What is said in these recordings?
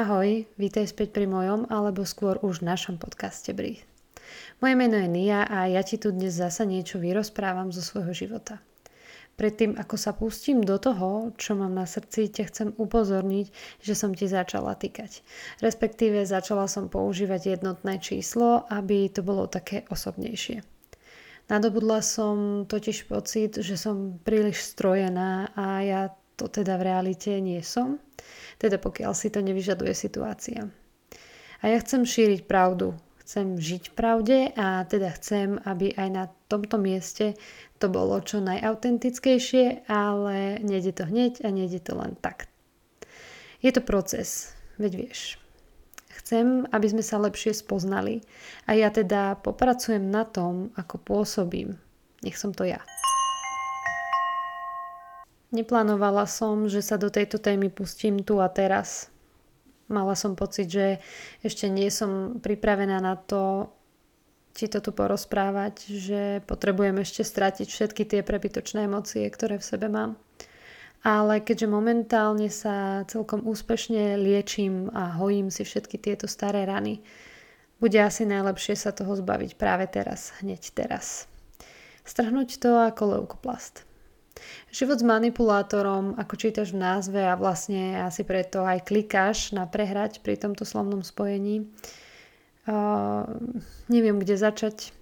Ahoj, vítaj späť pri mojom, alebo skôr už našom podcaste Breathe. Moje meno je Nia a ja ti tu dnes zasa niečo vyrozprávam zo svojho života. Predtým, ako sa pustím do toho, čo mám na srdci, ťa chcem upozorniť, že som ti začala týkať. Respektíve začala som používať jednotné číslo, aby to bolo také osobnejšie. Nadobudla som totiž pocit, že som príliš strojená a ja to teda v realite nie som teda pokiaľ si to nevyžaduje situácia. A ja chcem šíriť pravdu, chcem žiť v pravde a teda chcem, aby aj na tomto mieste to bolo čo najautentickejšie, ale nejde to hneď a nejde to len tak. Je to proces, veď vieš. Chcem, aby sme sa lepšie spoznali a ja teda popracujem na tom, ako pôsobím. Nech som to ja. Neplánovala som, že sa do tejto témy pustím tu a teraz. Mala som pocit, že ešte nie som pripravená na to ti to tu porozprávať, že potrebujem ešte stratiť všetky tie prebytočné emócie, ktoré v sebe mám. Ale keďže momentálne sa celkom úspešne liečím a hojím si všetky tieto staré rany, bude asi najlepšie sa toho zbaviť práve teraz, hneď teraz. Strhnúť to ako leukoplast. Život s manipulátorom, ako čítaš v názve a vlastne asi preto aj klikáš na prehrať pri tomto slovnom spojení. Uh, neviem, kde začať.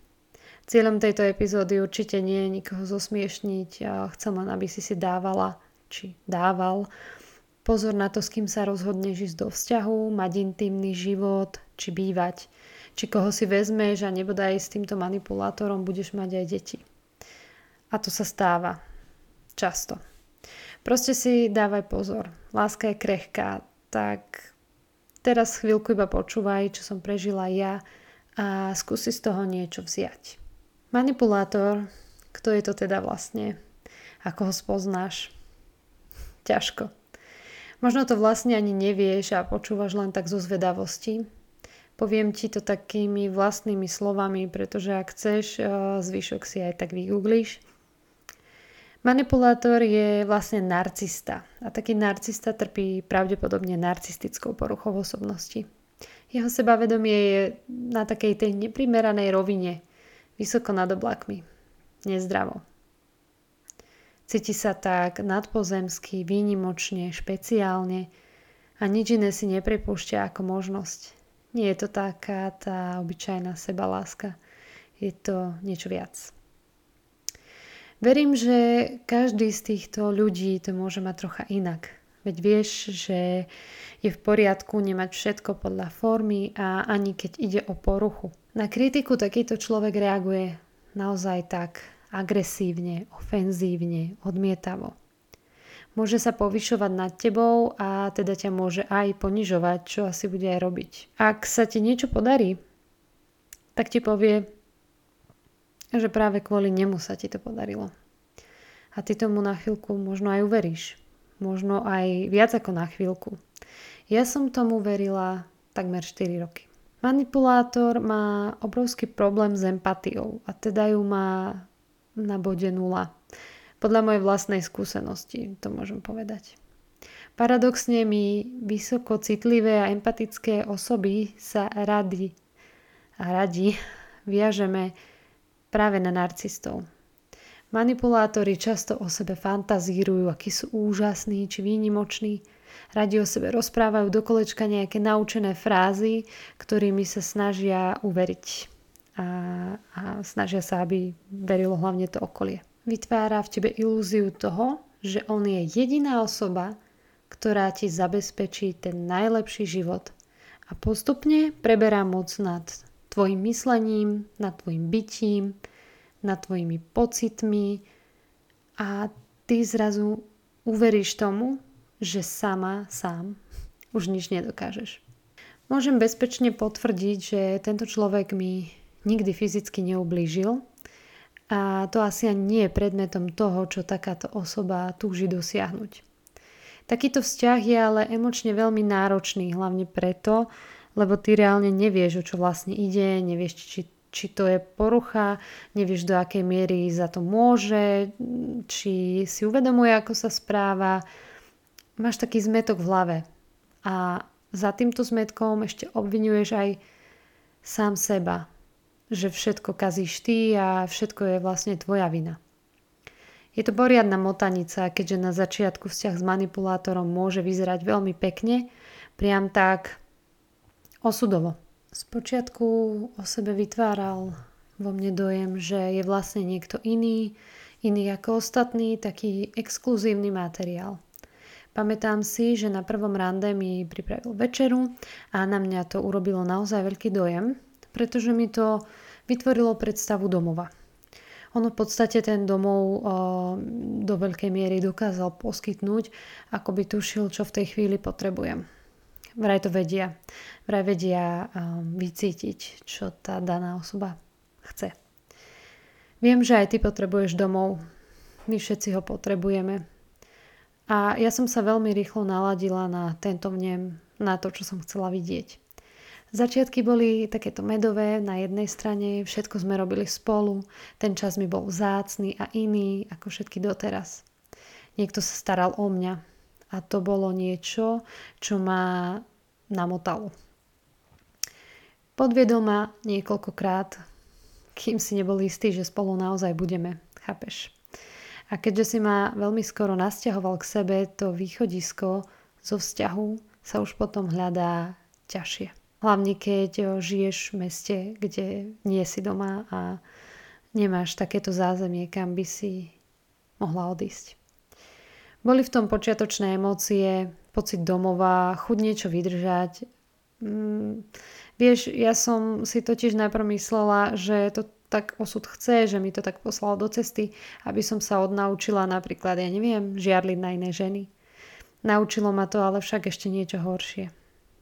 Cieľom tejto epizódy určite nie je nikoho zosmiešniť. Uh, chcem len, aby si si dávala, či dával, pozor na to, s kým sa rozhodneš ísť do vzťahu, mať intimný život, či bývať, či koho si vezmeš a nebodaj s týmto manipulátorom budeš mať aj deti. A to sa stáva často. Proste si dávaj pozor. Láska je krehká, tak teraz chvíľku iba počúvaj, čo som prežila ja a skúsi z toho niečo vziať. Manipulátor, kto je to teda vlastne? Ako ho spoznáš? Ťažko. Možno to vlastne ani nevieš a počúvaš len tak zo zvedavosti. Poviem ti to takými vlastnými slovami, pretože ak chceš, eh, zvyšok si aj tak vygooglíš. Manipulátor je vlastne narcista a taký narcista trpí pravdepodobne narcistickou poruchou osobnosti. Jeho sebavedomie je na takej tej neprimeranej rovine, vysoko nad oblakmi, nezdravo. Cíti sa tak nadpozemsky, výnimočne, špeciálne a nič iné si nepripúšťa ako možnosť. Nie je to taká tá obyčajná sebaláska, je to niečo viac. Verím, že každý z týchto ľudí to môže mať trocha inak. Veď vieš, že je v poriadku nemať všetko podľa formy a ani keď ide o poruchu. Na kritiku takýto človek reaguje naozaj tak agresívne, ofenzívne, odmietavo. Môže sa povyšovať nad tebou a teda ťa môže aj ponižovať, čo asi bude aj robiť. Ak sa ti niečo podarí, tak ti povie, že práve kvôli nemu sa ti to podarilo. A ty tomu na chvíľku možno aj uveríš. Možno aj viac ako na chvíľku. Ja som tomu verila takmer 4 roky. Manipulátor má obrovský problém s empatiou a teda ju má na bode nula. Podľa mojej vlastnej skúsenosti to môžem povedať. Paradoxne my vysoko citlivé a empatické osoby sa radi a radi viažeme práve na narcistov. Manipulátori často o sebe fantazírujú, akí sú úžasní či výnimoční. Radi o sebe rozprávajú do kolečka nejaké naučené frázy, ktorými sa snažia uveriť. A, a snažia sa, aby verilo hlavne to okolie. Vytvára v tebe ilúziu toho, že on je jediná osoba, ktorá ti zabezpečí ten najlepší život a postupne preberá moc nad tvojim myslením, nad tvojim bytím, nad tvojimi pocitmi a ty zrazu uveríš tomu, že sama, sám už nič nedokážeš. Môžem bezpečne potvrdiť, že tento človek mi nikdy fyzicky neublížil a to asi ani nie je predmetom toho, čo takáto osoba túži dosiahnuť. Takýto vzťah je ale emočne veľmi náročný, hlavne preto, lebo ty reálne nevieš, o čo vlastne ide, nevieš, či, či to je porucha, nevieš, do akej miery za to môže, či si uvedomuje, ako sa správa. Máš taký zmetok v hlave. A za týmto zmetkom ešte obvinuješ aj sám seba, že všetko kazíš ty a všetko je vlastne tvoja vina. Je to poriadna motanica, keďže na začiatku vzťah s manipulátorom môže vyzerať veľmi pekne, priam tak osudovo. Spočiatku o sebe vytváral vo mne dojem, že je vlastne niekto iný, iný ako ostatný, taký exkluzívny materiál. Pamätám si, že na prvom rande mi pripravil večeru a na mňa to urobilo naozaj veľký dojem, pretože mi to vytvorilo predstavu domova. Ono v podstate ten domov o, do veľkej miery dokázal poskytnúť, ako by tušil, čo v tej chvíli potrebujem. Vraj to vedia. Vraj vedia um, vycítiť, čo tá daná osoba chce. Viem, že aj ty potrebuješ domov. My všetci ho potrebujeme. A ja som sa veľmi rýchlo naladila na tento vnem, na to, čo som chcela vidieť. Začiatky boli takéto medové na jednej strane, všetko sme robili spolu, ten čas mi bol vzácný a iný ako všetky doteraz. Niekto sa staral o mňa a to bolo niečo, čo ma namotalo. Podviedol ma niekoľkokrát, kým si nebol istý, že spolu naozaj budeme. Chápeš? A keďže si ma veľmi skoro nasťahoval k sebe, to východisko zo vzťahu sa už potom hľadá ťažšie. Hlavne keď žiješ v meste, kde nie si doma a nemáš takéto zázemie, kam by si mohla odísť. Boli v tom počiatočné emócie, pocit domova, chuť niečo vydržať. Mm, vieš, ja som si totiž najprv myslela, že to tak osud chce, že mi to tak poslal do cesty, aby som sa odnaučila napríklad, ja neviem, žiarliť na iné ženy. Naučilo ma to ale však ešte niečo horšie.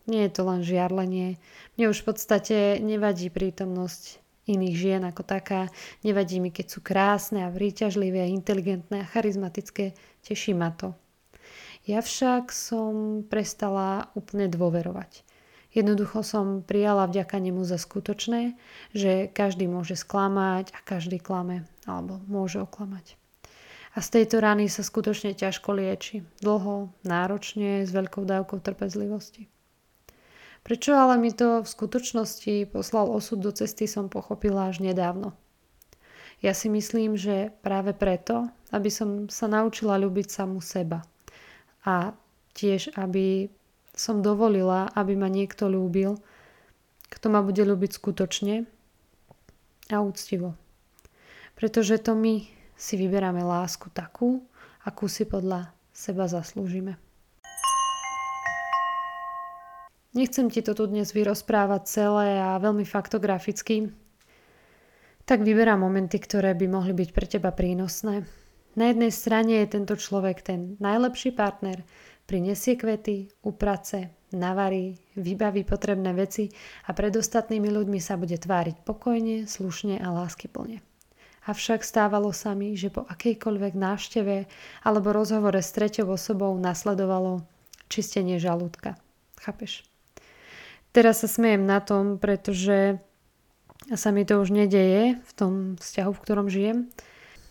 Nie je to len žiarlenie. Mne už v podstate nevadí prítomnosť iných žien ako taká. Nevadí mi, keď sú krásne a príťažlivé, inteligentné a charizmatické. Teší ma to. Ja však som prestala úplne dôverovať. Jednoducho som prijala vďaka nemu za skutočné, že každý môže sklamať a každý klame alebo môže oklamať. A z tejto rany sa skutočne ťažko lieči. Dlho, náročne, s veľkou dávkou trpezlivosti. Prečo ale mi to v skutočnosti poslal osud do cesty som pochopila až nedávno. Ja si myslím, že práve preto, aby som sa naučila ľúbiť samu seba. A tiež, aby som dovolila, aby ma niekto ľúbil, kto ma bude ľúbiť skutočne a úctivo. Pretože to my si vyberáme lásku takú, akú si podľa seba zaslúžime. Nechcem ti to tu dnes vyrozprávať celé a veľmi faktograficky, tak vyberám momenty, ktoré by mohli byť pre teba prínosné. Na jednej strane je tento človek ten najlepší partner, Prinesie kvety, uprace, navarí, vybaví potrebné veci a pred ostatnými ľuďmi sa bude tváriť pokojne, slušne a láskyplne. Avšak stávalo sa mi, že po akejkoľvek návšteve alebo rozhovore s treťou osobou nasledovalo čistenie žalúdka. Chápeš? Teraz sa smejem na tom, pretože sa mi to už nedeje v tom vzťahu, v ktorom žijem.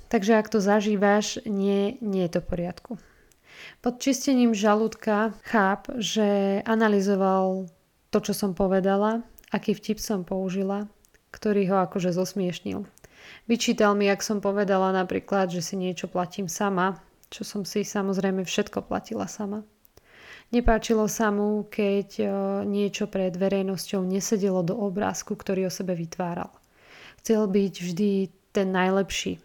Takže ak to zažívaš, nie, nie je to poriadku. Pod čistením žalúdka cháp, že analyzoval to, čo som povedala, aký vtip som použila, ktorý ho akože zosmiešnil. Vyčítal mi, ak som povedala napríklad, že si niečo platím sama, čo som si samozrejme všetko platila sama. Nepáčilo sa mu, keď niečo pred verejnosťou nesedelo do obrázku, ktorý o sebe vytváral. Chcel byť vždy ten najlepší.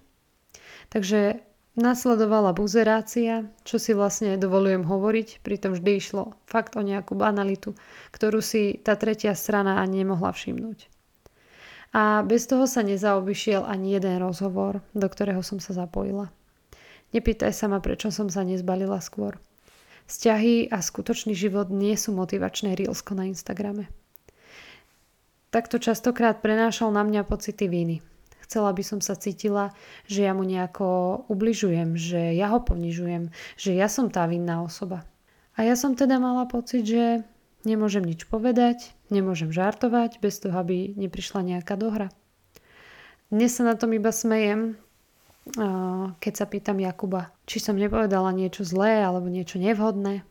Takže Nasledovala buzerácia, čo si vlastne dovolujem hovoriť, pritom vždy išlo fakt o nejakú banalitu, ktorú si tá tretia strana ani nemohla všimnúť. A bez toho sa nezaobišiel ani jeden rozhovor, do ktorého som sa zapojila. Nepýtaj sa ma, prečo som sa nezbalila skôr. Vzťahy a skutočný život nie sú motivačné reelsko na Instagrame. Takto častokrát prenášal na mňa pocity viny chcela by som sa cítila, že ja mu nejako ubližujem, že ja ho ponižujem, že ja som tá vinná osoba. A ja som teda mala pocit, že nemôžem nič povedať, nemôžem žartovať bez toho, aby neprišla nejaká dohra. Dnes sa na tom iba smejem, keď sa pýtam Jakuba, či som nepovedala niečo zlé alebo niečo nevhodné.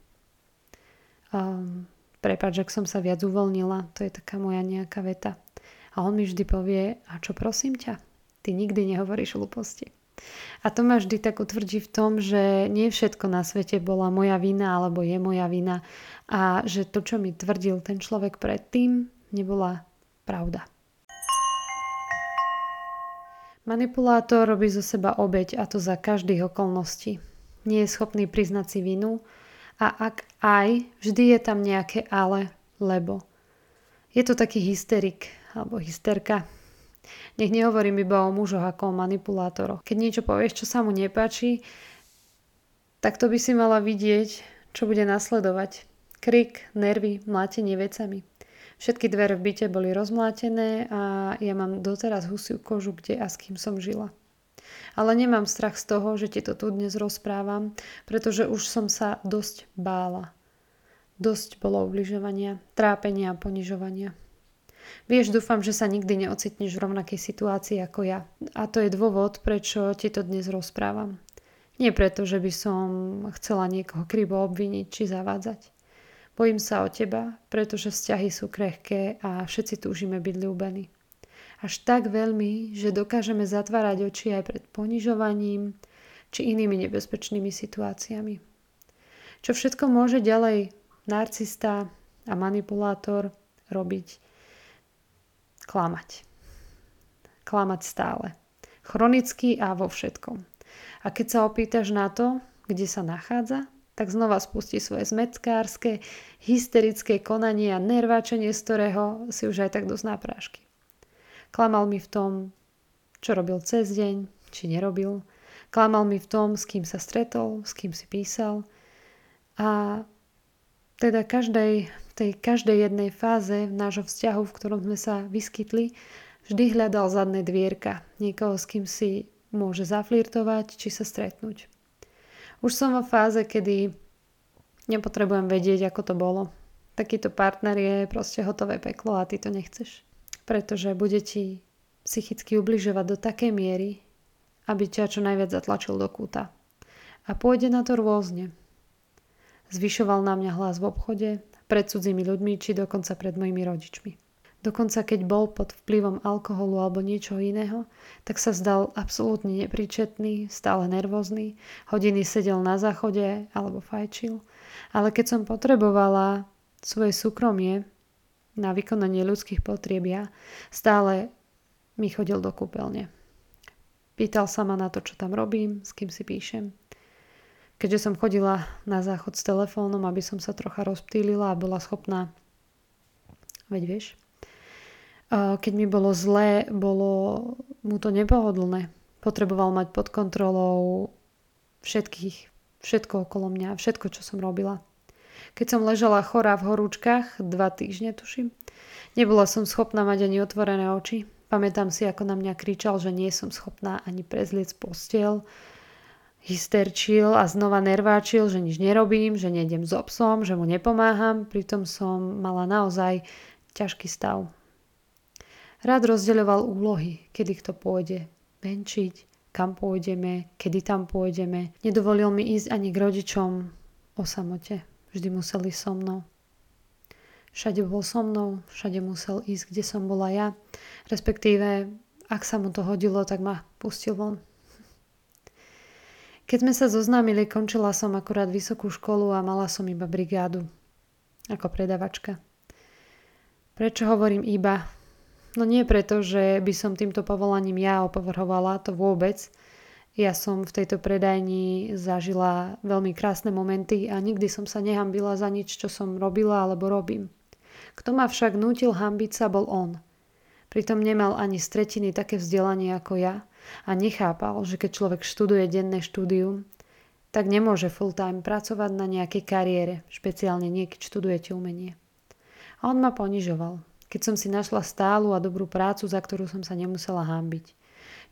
Prepač, ak som sa viac uvoľnila, to je taká moja nejaká veta. A on mi vždy povie, a čo prosím ťa? Ty nikdy nehovoríš hlúposti. A to ma vždy tak utvrdí v tom, že nie všetko na svete bola moja vina alebo je moja vina a že to, čo mi tvrdil ten človek predtým, nebola pravda. Manipulátor robí zo seba obeď a to za každých okolností. Nie je schopný priznať si vinu a ak aj, vždy je tam nejaké ale, lebo. Je to taký hysterik alebo hysterka. Nech nehovorím iba o mužoch ako o manipulátoroch. Keď niečo povieš, čo sa mu nepáči, tak to by si mala vidieť, čo bude nasledovať. Krik, nervy, mlátenie vecami. Všetky dvere v byte boli rozmlátené a ja mám doteraz husiu kožu, kde a s kým som žila. Ale nemám strach z toho, že ti to tu dnes rozprávam, pretože už som sa dosť bála. Dosť bolo ubližovania, trápenia a ponižovania. Vieš, dúfam, že sa nikdy neocitneš v rovnakej situácii ako ja. A to je dôvod, prečo ti to dnes rozprávam. Nie preto, že by som chcela niekoho krivo obviniť či zavádzať. Bojím sa o teba, pretože vzťahy sú krehké a všetci túžime byť ľúbení. Až tak veľmi, že dokážeme zatvárať oči aj pred ponižovaním či inými nebezpečnými situáciami. Čo všetko môže ďalej narcista a manipulátor robiť? Klamať. Klamať stále. Chronicky a vo všetkom. A keď sa opýtaš na to, kde sa nachádza, tak znova spustí svoje zmeckárske, hysterické konanie a nerváčenie, z ktorého si už aj tak dosť náprášky. Klamal mi v tom, čo robil cez deň, či nerobil. Klamal mi v tom, s kým sa stretol, s kým si písal. A teda každej, tej každej jednej fáze nášho vzťahu, v ktorom sme sa vyskytli, vždy hľadal zadné dvierka. Niekoho, s kým si môže zaflirtovať, či sa stretnúť. Už som vo fáze, kedy nepotrebujem vedieť, ako to bolo. Takýto partner je proste hotové peklo a ty to nechceš. Pretože bude ti psychicky ubližovať do takej miery, aby ťa čo najviac zatlačil do kúta. A pôjde na to rôzne. Zvyšoval na mňa hlas v obchode, pred cudzími ľuďmi či dokonca pred mojimi rodičmi. Dokonca keď bol pod vplyvom alkoholu alebo niečo iného, tak sa zdal absolútne nepríčetný, stále nervózny, hodiny sedel na záchode alebo fajčil. Ale keď som potrebovala svoje súkromie na vykonanie ľudských potrieb ja, stále mi chodil do kúpeľne. Pýtal sa ma na to, čo tam robím, s kým si píšem. Keďže som chodila na záchod s telefónom, aby som sa trocha rozptýlila a bola schopná, veď vieš, keď mi bolo zlé, bolo mu to nepohodlné. Potreboval mať pod kontrolou všetkých, všetko okolo mňa, všetko, čo som robila. Keď som ležala chorá v horúčkach, dva týždne tuším, nebola som schopná mať ani otvorené oči. Pamätám si, ako na mňa kričal, že nie som schopná ani prezliec postiel. Hysterčil a znova nerváčil, že nič nerobím, že nejdem s obsom, že mu nepomáham. Pritom som mala naozaj ťažký stav. Rád rozdeľoval úlohy, kedy kto pôjde venčiť, kam pôjdeme, kedy tam pôjdeme. Nedovolil mi ísť ani k rodičom o samote. Vždy museli so mnou. Všade bol so mnou, všade musel ísť, kde som bola ja. Respektíve, ak sa mu to hodilo, tak ma pustil von. Keď sme sa zoznámili, končila som akurát vysokú školu a mala som iba brigádu ako predavačka. Prečo hovorím iba? No nie preto, že by som týmto povolaním ja opovrhovala, to vôbec. Ja som v tejto predajni zažila veľmi krásne momenty a nikdy som sa nehambila za nič, čo som robila alebo robím. Kto ma však nutil hambiť sa, bol on. Pritom nemal ani z tretiny také vzdelanie ako ja a nechápal, že keď človek študuje denné štúdium, tak nemôže full time pracovať na nejakej kariére, špeciálne nie, keď študujete umenie. A on ma ponižoval keď som si našla stálu a dobrú prácu, za ktorú som sa nemusela hámbiť.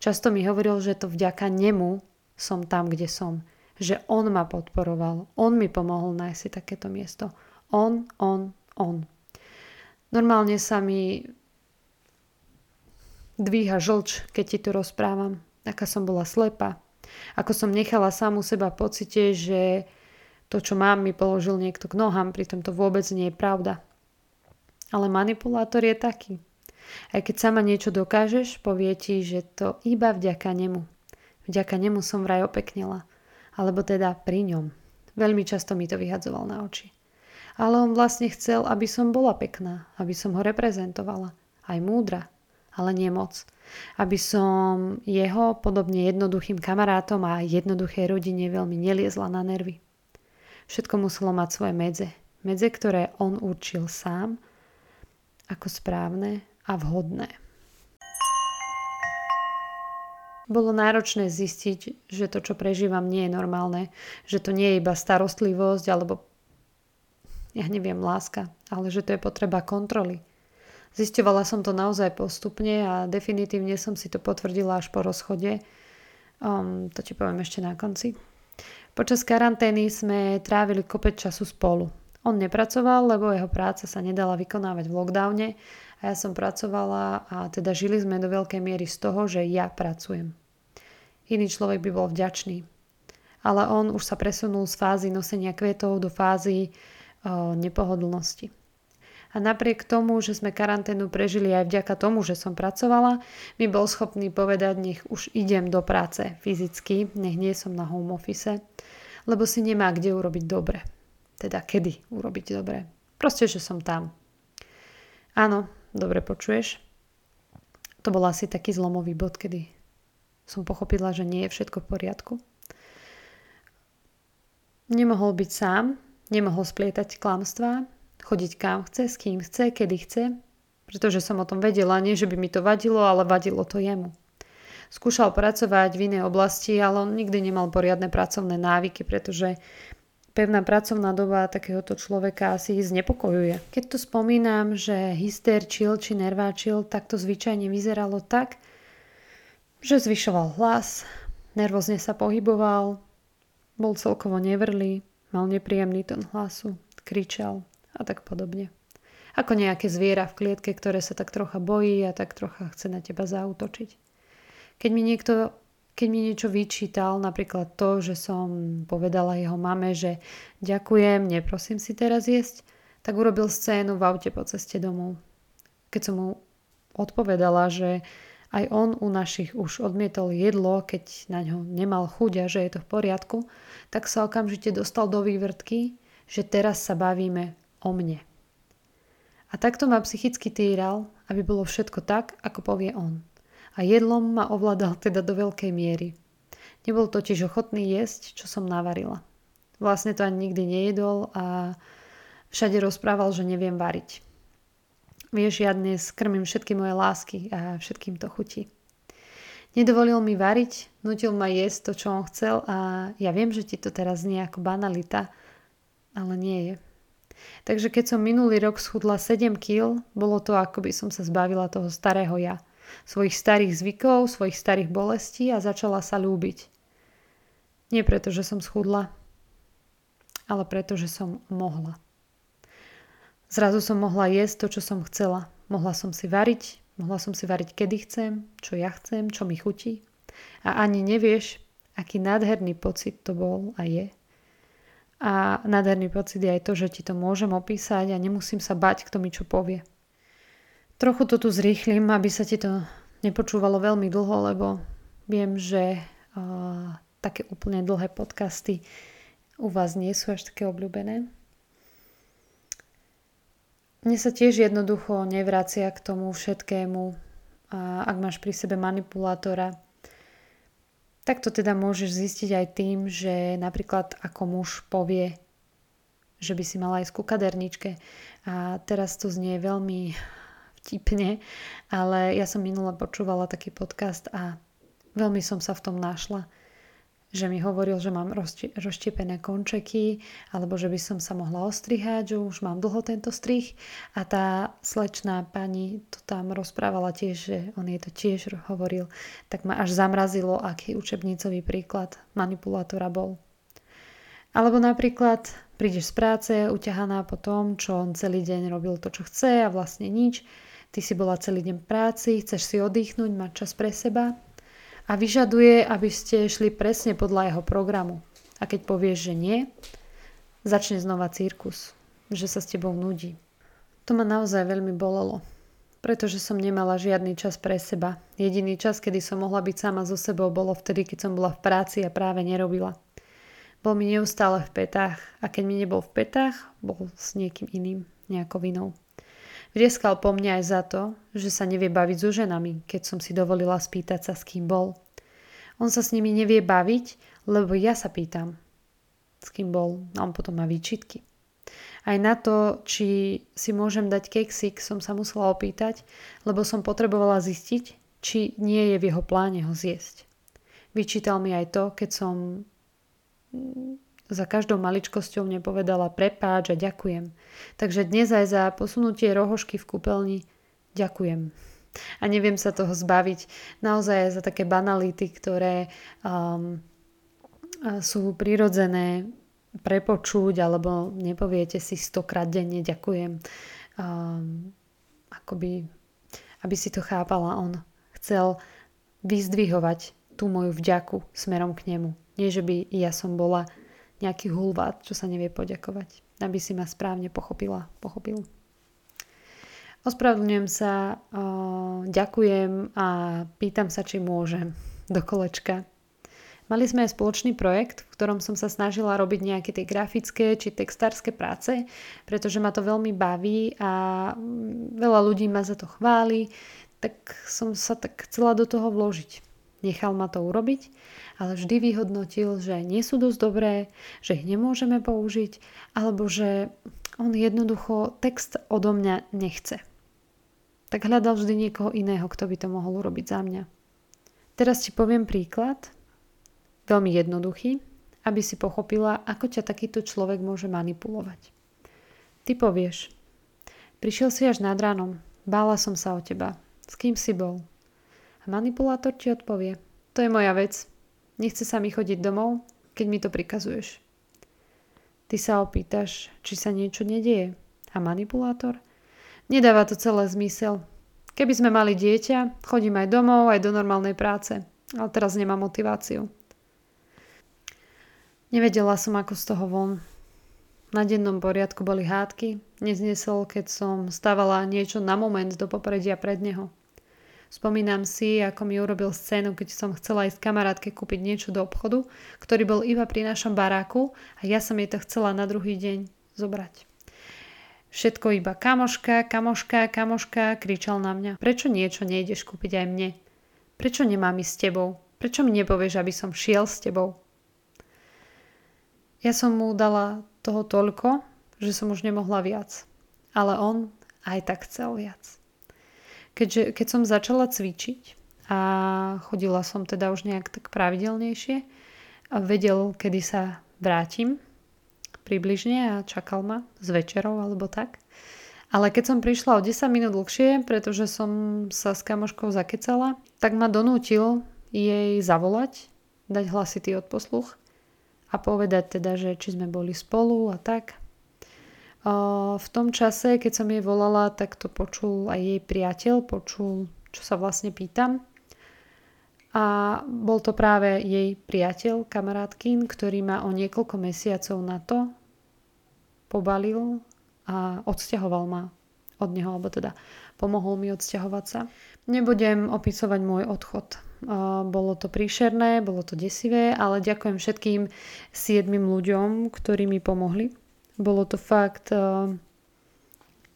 Často mi hovoril, že to vďaka nemu som tam, kde som. Že on ma podporoval. On mi pomohol nájsť si takéto miesto. On, on, on. Normálne sa mi dvíha žlč, keď ti to rozprávam. Aká som bola slepa. Ako som nechala samu seba pocite, že To, čo mám, mi položil niekto k nohám, pritom to vôbec nie je pravda. Ale manipulátor je taký. Aj keď sama niečo dokážeš, povie ti, že to iba vďaka nemu. Vďaka nemu som vraj opeknila. Alebo teda pri ňom. Veľmi často mi to vyhadzoval na oči. Ale on vlastne chcel, aby som bola pekná, aby som ho reprezentovala. Aj múdra, ale nie moc. Aby som jeho, podobne jednoduchým kamarátom a jednoduchej rodine veľmi neliezla na nervy. Všetko muselo mať svoje medze. Medze, ktoré on určil sám ako správne a vhodné. Bolo náročné zistiť, že to, čo prežívam, nie je normálne, že to nie je iba starostlivosť alebo ja neviem, láska, ale že to je potreba kontroly. Zisťovala som to naozaj postupne a definitívne som si to potvrdila až po rozchode. Um, to ti poviem ešte na konci. Počas karantény sme trávili kopec času spolu. On nepracoval, lebo jeho práca sa nedala vykonávať v lockdowne a ja som pracovala a teda žili sme do veľkej miery z toho, že ja pracujem. Iný človek by bol vďačný. Ale on už sa presunul z fázy nosenia kvetov do fázy o, nepohodlnosti. A napriek tomu, že sme karanténu prežili aj vďaka tomu, že som pracovala, mi bol schopný povedať, nech už idem do práce fyzicky, nech nie som na home office lebo si nemá kde urobiť dobre. Teda kedy urobiť dobre. Proste, že som tam. Áno, dobre počuješ. To bol asi taký zlomový bod, kedy som pochopila, že nie je všetko v poriadku. Nemohol byť sám, nemohol splietať klamstvá, chodiť kam chce, s kým chce, kedy chce, pretože som o tom vedela, nie že by mi to vadilo, ale vadilo to jemu. Skúšal pracovať v inej oblasti, ale on nikdy nemal poriadne pracovné návyky, pretože pevná pracovná doba takéhoto človeka asi znepokojuje. Keď to spomínam, že hysterčil či nerváčil, tak to zvyčajne vyzeralo tak, že zvyšoval hlas, nervózne sa pohyboval, bol celkovo nevrlý, mal nepríjemný tón hlasu, kričal a tak podobne. Ako nejaké zviera v klietke, ktoré sa tak trocha bojí a tak trocha chce na teba zautočiť. Keď mi niekto keď mi niečo vyčítal, napríklad to, že som povedala jeho mame, že ďakujem, neprosím si teraz jesť, tak urobil scénu v aute po ceste domov. Keď som mu odpovedala, že aj on u našich už odmietol jedlo, keď na ňo nemal chuť a že je to v poriadku, tak sa okamžite dostal do vývrtky, že teraz sa bavíme o mne. A takto ma psychicky týral, aby bolo všetko tak, ako povie on a jedlom ma ovládal teda do veľkej miery. Nebol totiž ochotný jesť, čo som navarila. Vlastne to ani nikdy nejedol a všade rozprával, že neviem variť. Vieš, ja dnes krmím všetky moje lásky a všetkým to chutí. Nedovolil mi variť, nutil ma jesť to, čo on chcel a ja viem, že ti to teraz znie ako banalita, ale nie je. Takže keď som minulý rok schudla 7 kg, bolo to ako by som sa zbavila toho starého ja svojich starých zvykov, svojich starých bolestí a začala sa ľúbiť. Nie preto, že som schudla, ale preto, že som mohla. Zrazu som mohla jesť to, čo som chcela. Mohla som si variť, mohla som si variť, kedy chcem, čo ja chcem, čo mi chutí. A ani nevieš, aký nádherný pocit to bol a je. A nádherný pocit je aj to, že ti to môžem opísať a nemusím sa bať, kto mi čo povie. Trochu to tu zrýchlim, aby sa ti to nepočúvalo veľmi dlho, lebo viem, že uh, také úplne dlhé podcasty u vás nie sú až také obľúbené. Mne sa tiež jednoducho nevracia k tomu všetkému, a ak máš pri sebe manipulátora, tak to teda môžeš zistiť aj tým, že napríklad ako muž povie, že by si mala ísť ku kaderničke. A teraz to znie veľmi vtipne, ale ja som minule počúvala taký podcast a veľmi som sa v tom našla že mi hovoril, že mám rozštiepené končeky alebo že by som sa mohla ostrihať, že už mám dlho tento strih. A tá slečná pani to tam rozprávala tiež, že on jej to tiež hovoril, tak ma až zamrazilo, aký učebnicový príklad manipulátora bol. Alebo napríklad prídeš z práce uťahaná po tom, čo on celý deň robil to, čo chce a vlastne nič Ty si bola celý deň v práci, chceš si oddychnúť, mať čas pre seba a vyžaduje, aby ste šli presne podľa jeho programu. A keď povieš, že nie, začne znova cirkus, že sa s tebou nudí. To ma naozaj veľmi bolelo, pretože som nemala žiadny čas pre seba. Jediný čas, kedy som mohla byť sama so sebou, bolo vtedy, keď som bola v práci a práve nerobila. Bol mi neustále v petách a keď mi nebol v petách, bol s niekým iným, nejakou vinou. Vrieskal po mne aj za to, že sa nevie baviť so ženami, keď som si dovolila spýtať sa, s kým bol. On sa s nimi nevie baviť, lebo ja sa pýtam, s kým bol a on potom má výčitky. Aj na to, či si môžem dať keksik, som sa musela opýtať, lebo som potrebovala zistiť, či nie je v jeho pláne ho zjesť. Vyčítal mi aj to, keď som za každou maličkosťou mne povedala prepáč a ďakujem. Takže dnes aj za posunutie rohošky v kúpeľni ďakujem. A neviem sa toho zbaviť. Naozaj za také banality, ktoré um, sú prirodzené prepočuť alebo nepoviete si stokrát denne ďakujem. Um, akoby, aby si to chápala on. Chcel vyzdvihovať tú moju vďaku smerom k nemu. Nie, že by ja som bola nejaký hulvát, čo sa nevie poďakovať. Aby si ma správne pochopila, pochopil. Ospravedlňujem sa, ďakujem a pýtam sa, či môžem do kolečka. Mali sme aj spoločný projekt, v ktorom som sa snažila robiť nejaké tie grafické či textárske práce, pretože ma to veľmi baví a mm, veľa ľudí ma za to chváli, tak som sa tak chcela do toho vložiť. Nechal ma to urobiť, ale vždy vyhodnotil, že nie sú dosť dobré, že ich nemôžeme použiť, alebo že on jednoducho text odo mňa nechce. Tak hľadal vždy niekoho iného, kto by to mohol urobiť za mňa. Teraz ti poviem príklad, veľmi jednoduchý, aby si pochopila, ako ťa takýto človek môže manipulovať. Ty povieš, prišiel si až nad ránom, bála som sa o teba, s kým si bol, manipulátor ti odpovie, to je moja vec, nechce sa mi chodiť domov, keď mi to prikazuješ. Ty sa opýtaš, či sa niečo nedieje. A manipulátor? Nedáva to celé zmysel. Keby sme mali dieťa, chodím aj domov, aj do normálnej práce. Ale teraz nemám motiváciu. Nevedela som, ako z toho von. Na dennom poriadku boli hádky. Nezniesol, keď som stávala niečo na moment do popredia pred neho. Spomínam si, ako mi urobil scénu, keď som chcela ísť kamarátke kúpiť niečo do obchodu, ktorý bol iba pri našom baráku a ja som jej to chcela na druhý deň zobrať. Všetko iba kamoška, kamoška, kamoška, kričal na mňa. Prečo niečo nejdeš kúpiť aj mne? Prečo nemám ísť s tebou? Prečo mi nepovieš, aby som šiel s tebou? Ja som mu dala toho toľko, že som už nemohla viac. Ale on aj tak chcel viac. Keďže, keď som začala cvičiť a chodila som teda už nejak tak pravidelnejšie a vedel, kedy sa vrátim približne a čakal ma s večerou alebo tak. Ale keď som prišla o 10 minút dlhšie, pretože som sa s kamoškou zakecala, tak ma donútil jej zavolať, dať hlasitý odposluch a povedať teda, že či sme boli spolu a tak. V tom čase, keď som jej volala, tak to počul aj jej priateľ, počul, čo sa vlastne pýtam. A bol to práve jej priateľ, kamarátkin, ktorý ma o niekoľko mesiacov na to pobalil a odsťahoval ma od neho, alebo teda pomohol mi odsťahovať sa. Nebudem opisovať môj odchod. Bolo to príšerné, bolo to desivé, ale ďakujem všetkým siedmým ľuďom, ktorí mi pomohli bolo to fakt uh,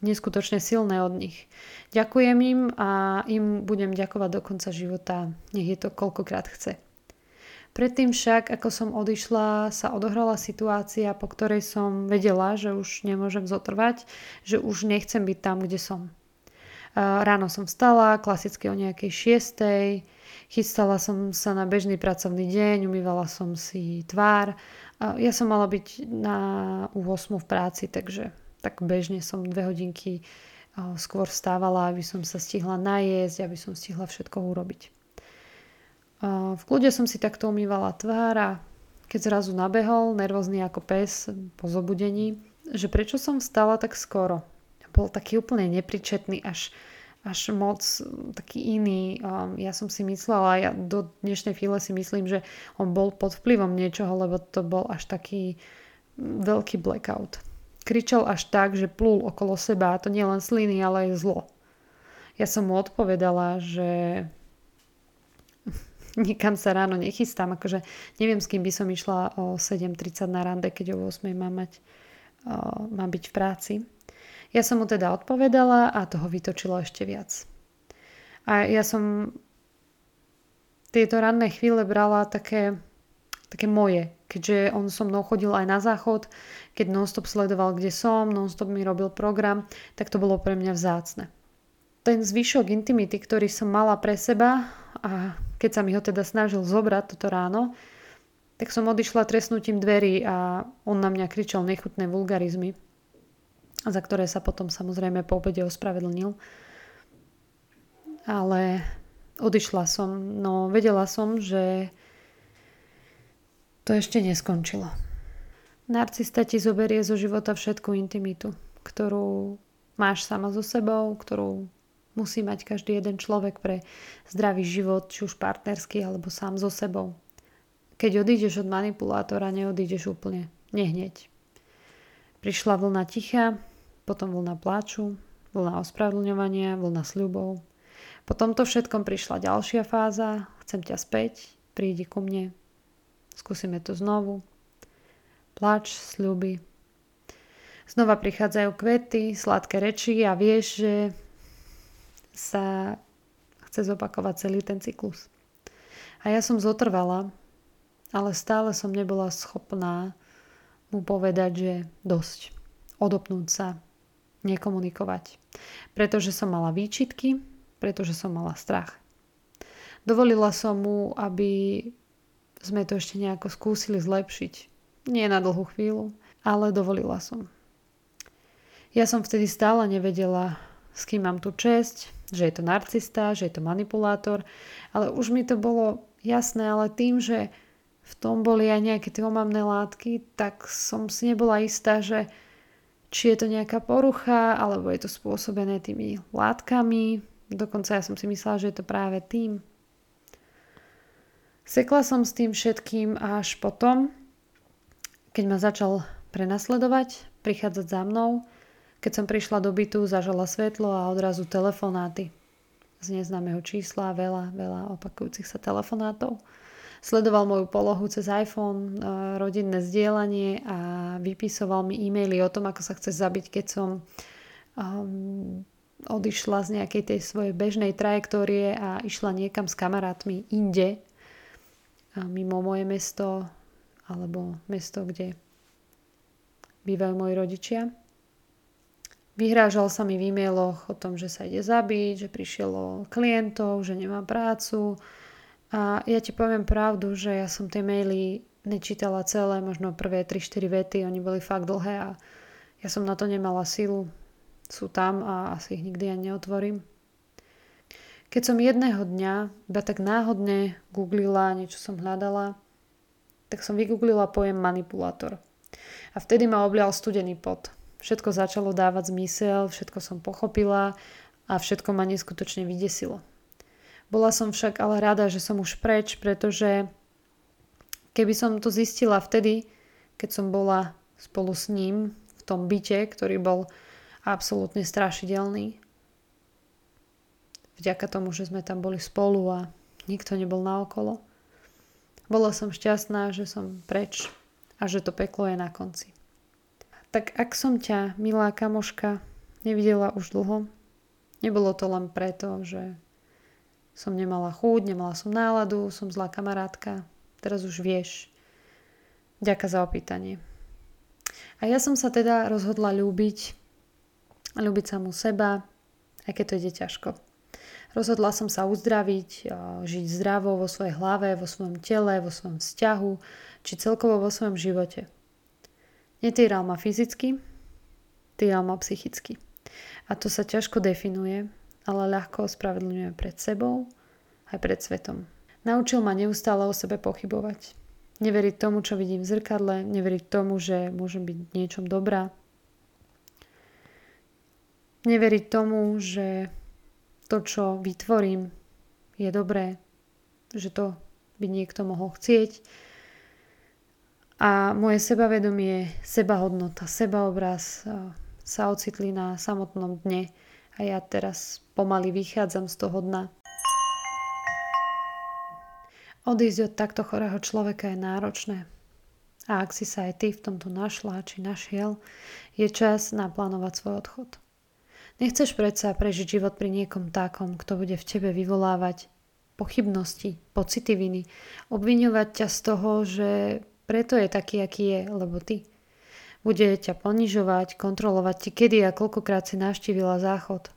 neskutočne silné od nich. Ďakujem im a im budem ďakovať do konca života, nech je to koľkokrát chce. Predtým však, ako som odišla, sa odohrala situácia, po ktorej som vedela, že už nemôžem zotrvať, že už nechcem byť tam, kde som. Ráno som vstala, klasicky o nejakej šiestej, chystala som sa na bežný pracovný deň, umývala som si tvár ja som mala byť na U8 v práci, takže tak bežne som dve hodinky skôr vstávala, aby som sa stihla najesť, aby som stihla všetko urobiť. V kľude som si takto umývala tvár a keď zrazu nabehol, nervózny ako pes po zobudení, že prečo som vstala tak skoro. Bol taký úplne nepričetný, až až moc taký iný. Ja som si myslela, ja do dnešnej chvíle si myslím, že on bol pod vplyvom niečoho, lebo to bol až taký veľký blackout. Kričal až tak, že plul okolo seba, a to nie len sliny, ale aj zlo. Ja som mu odpovedala, že nikam sa ráno nechystám, akože neviem, s kým by som išla o 7.30 na rande, keď o 8.00 mám, mať, o, mám byť v práci. Ja som mu teda odpovedala a toho vytočilo ešte viac. A ja som tieto ranné chvíle brala také, také moje, keďže on so mnou chodil aj na záchod, keď nonstop sledoval, kde som, nonstop mi robil program, tak to bolo pre mňa vzácne. Ten zvyšok intimity, ktorý som mala pre seba a keď sa mi ho teda snažil zobrať toto ráno, tak som odišla trestnutím dverí a on na mňa kričal nechutné vulgarizmy, za ktoré sa potom samozrejme po obede ospravedlnil. Ale odišla som, no vedela som, že to ešte neskončilo. Narcista ti zoberie zo života všetku intimitu, ktorú máš sama so sebou, ktorú musí mať každý jeden človek pre zdravý život, či už partnerský alebo sám so sebou. Keď odídeš od manipulátora, neodídeš úplne. Nehneď. Prišla vlna ticha, potom vlna pláču, vlna ospravedlňovania, vlna sľubov. Po tomto všetkom prišla ďalšia fáza, chcem ťa späť, prídi ku mne, Skúsime to znovu. Plač, sľuby. Znova prichádzajú kvety, sladké reči a vieš, že sa chce zopakovať celý ten cyklus. A ja som zotrvala, ale stále som nebola schopná mu povedať, že dosť. Odopnúť sa, nekomunikovať. Pretože som mala výčitky, pretože som mala strach. Dovolila som mu, aby sme to ešte nejako skúsili zlepšiť. Nie na dlhú chvíľu, ale dovolila som. Ja som vtedy stále nevedela, s kým mám tu česť, že je to narcista, že je to manipulátor, ale už mi to bolo jasné, ale tým, že v tom boli aj nejaké tie omamné látky, tak som si nebola istá, že či je to nejaká porucha, alebo je to spôsobené tými látkami. Dokonca ja som si myslela, že je to práve tým. Sekla som s tým všetkým až potom, keď ma začal prenasledovať, prichádzať za mnou. Keď som prišla do bytu, zažala svetlo a odrazu telefonáty. Z neznámeho čísla, veľa, veľa opakujúcich sa telefonátov. Sledoval moju polohu cez iPhone, e, rodinné zdieľanie a vypisoval mi e-maily o tom, ako sa chce zabiť, keď som um, odišla z nejakej tej svojej bežnej trajektórie a išla niekam s kamarátmi inde, mimo moje mesto alebo mesto, kde bývajú moji rodičia. Vyhrážal sa mi v e-mailoch o tom, že sa ide zabiť, že prišiel o klientov, že nemá prácu. A ja ti poviem pravdu, že ja som tie maily nečítala celé, možno prvé 3-4 vety, oni boli fakt dlhé a ja som na to nemala silu. Sú tam a asi ich nikdy ani neotvorím. Keď som jedného dňa iba tak náhodne googlila, niečo som hľadala, tak som vygooglila pojem manipulátor. A vtedy ma oblial studený pot. Všetko začalo dávať zmysel, všetko som pochopila a všetko ma neskutočne vydesilo. Bola som však ale rada, že som už preč, pretože keby som to zistila vtedy, keď som bola spolu s ním v tom byte, ktorý bol absolútne strašidelný, vďaka tomu, že sme tam boli spolu a nikto nebol naokolo. Bola som šťastná, že som preč a že to peklo je na konci. Tak ak som ťa, milá kamoška, nevidela už dlho, nebolo to len preto, že som nemala chuť, nemala som náladu, som zlá kamarátka. Teraz už vieš. Ďaká za opýtanie. A ja som sa teda rozhodla ľúbiť, ľúbiť samu seba, aj keď to ide ťažko. Rozhodla som sa uzdraviť, žiť zdravo vo svojej hlave, vo svojom tele, vo svojom vzťahu, či celkovo vo svojom živote. Netýral ma fyzicky, týral ma psychicky. A to sa ťažko definuje, ale ľahko ospravedlňuje pred sebou aj pred svetom. Naučil ma neustále o sebe pochybovať. Neveriť tomu, čo vidím v zrkadle, neveriť tomu, že môžem byť niečom dobrá. Neveriť tomu, že to, čo vytvorím, je dobré, že to by niekto mohol chcieť a moje sebavedomie, sebahodnota, sebaobraz sa ocitli na samotnom dne a ja teraz pomaly vychádzam z toho dna. Odísť od takto chorého človeka je náročné. A ak si sa aj ty v tomto našla či našiel, je čas naplánovať svoj odchod. Nechceš predsa prežiť život pri niekom takom, kto bude v tebe vyvolávať pochybnosti, pocity viny, obviňovať ťa z toho, že preto je taký, aký je, lebo ty. Bude ťa ponižovať, kontrolovať ti, kedy a koľkokrát si navštívila záchod.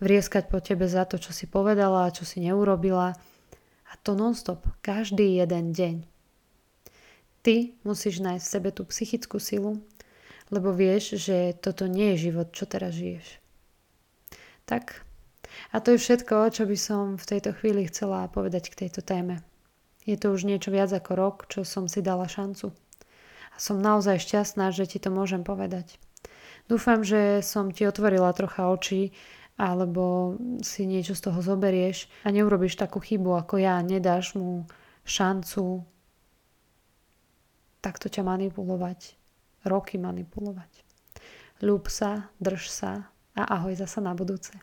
Vrieskať po tebe za to, čo si povedala a čo si neurobila. A to nonstop, každý jeden deň. Ty musíš nájsť v sebe tú psychickú silu, lebo vieš, že toto nie je život, čo teraz žiješ. Tak, a to je všetko, čo by som v tejto chvíli chcela povedať k tejto téme. Je to už niečo viac ako rok, čo som si dala šancu. A som naozaj šťastná, že ti to môžem povedať. Dúfam, že som ti otvorila trocha oči alebo si niečo z toho zoberieš a neurobiš takú chybu ako ja, nedáš mu šancu takto ťa manipulovať, roky manipulovať. Ľúb sa, drž sa a ahoj zasa na budúce.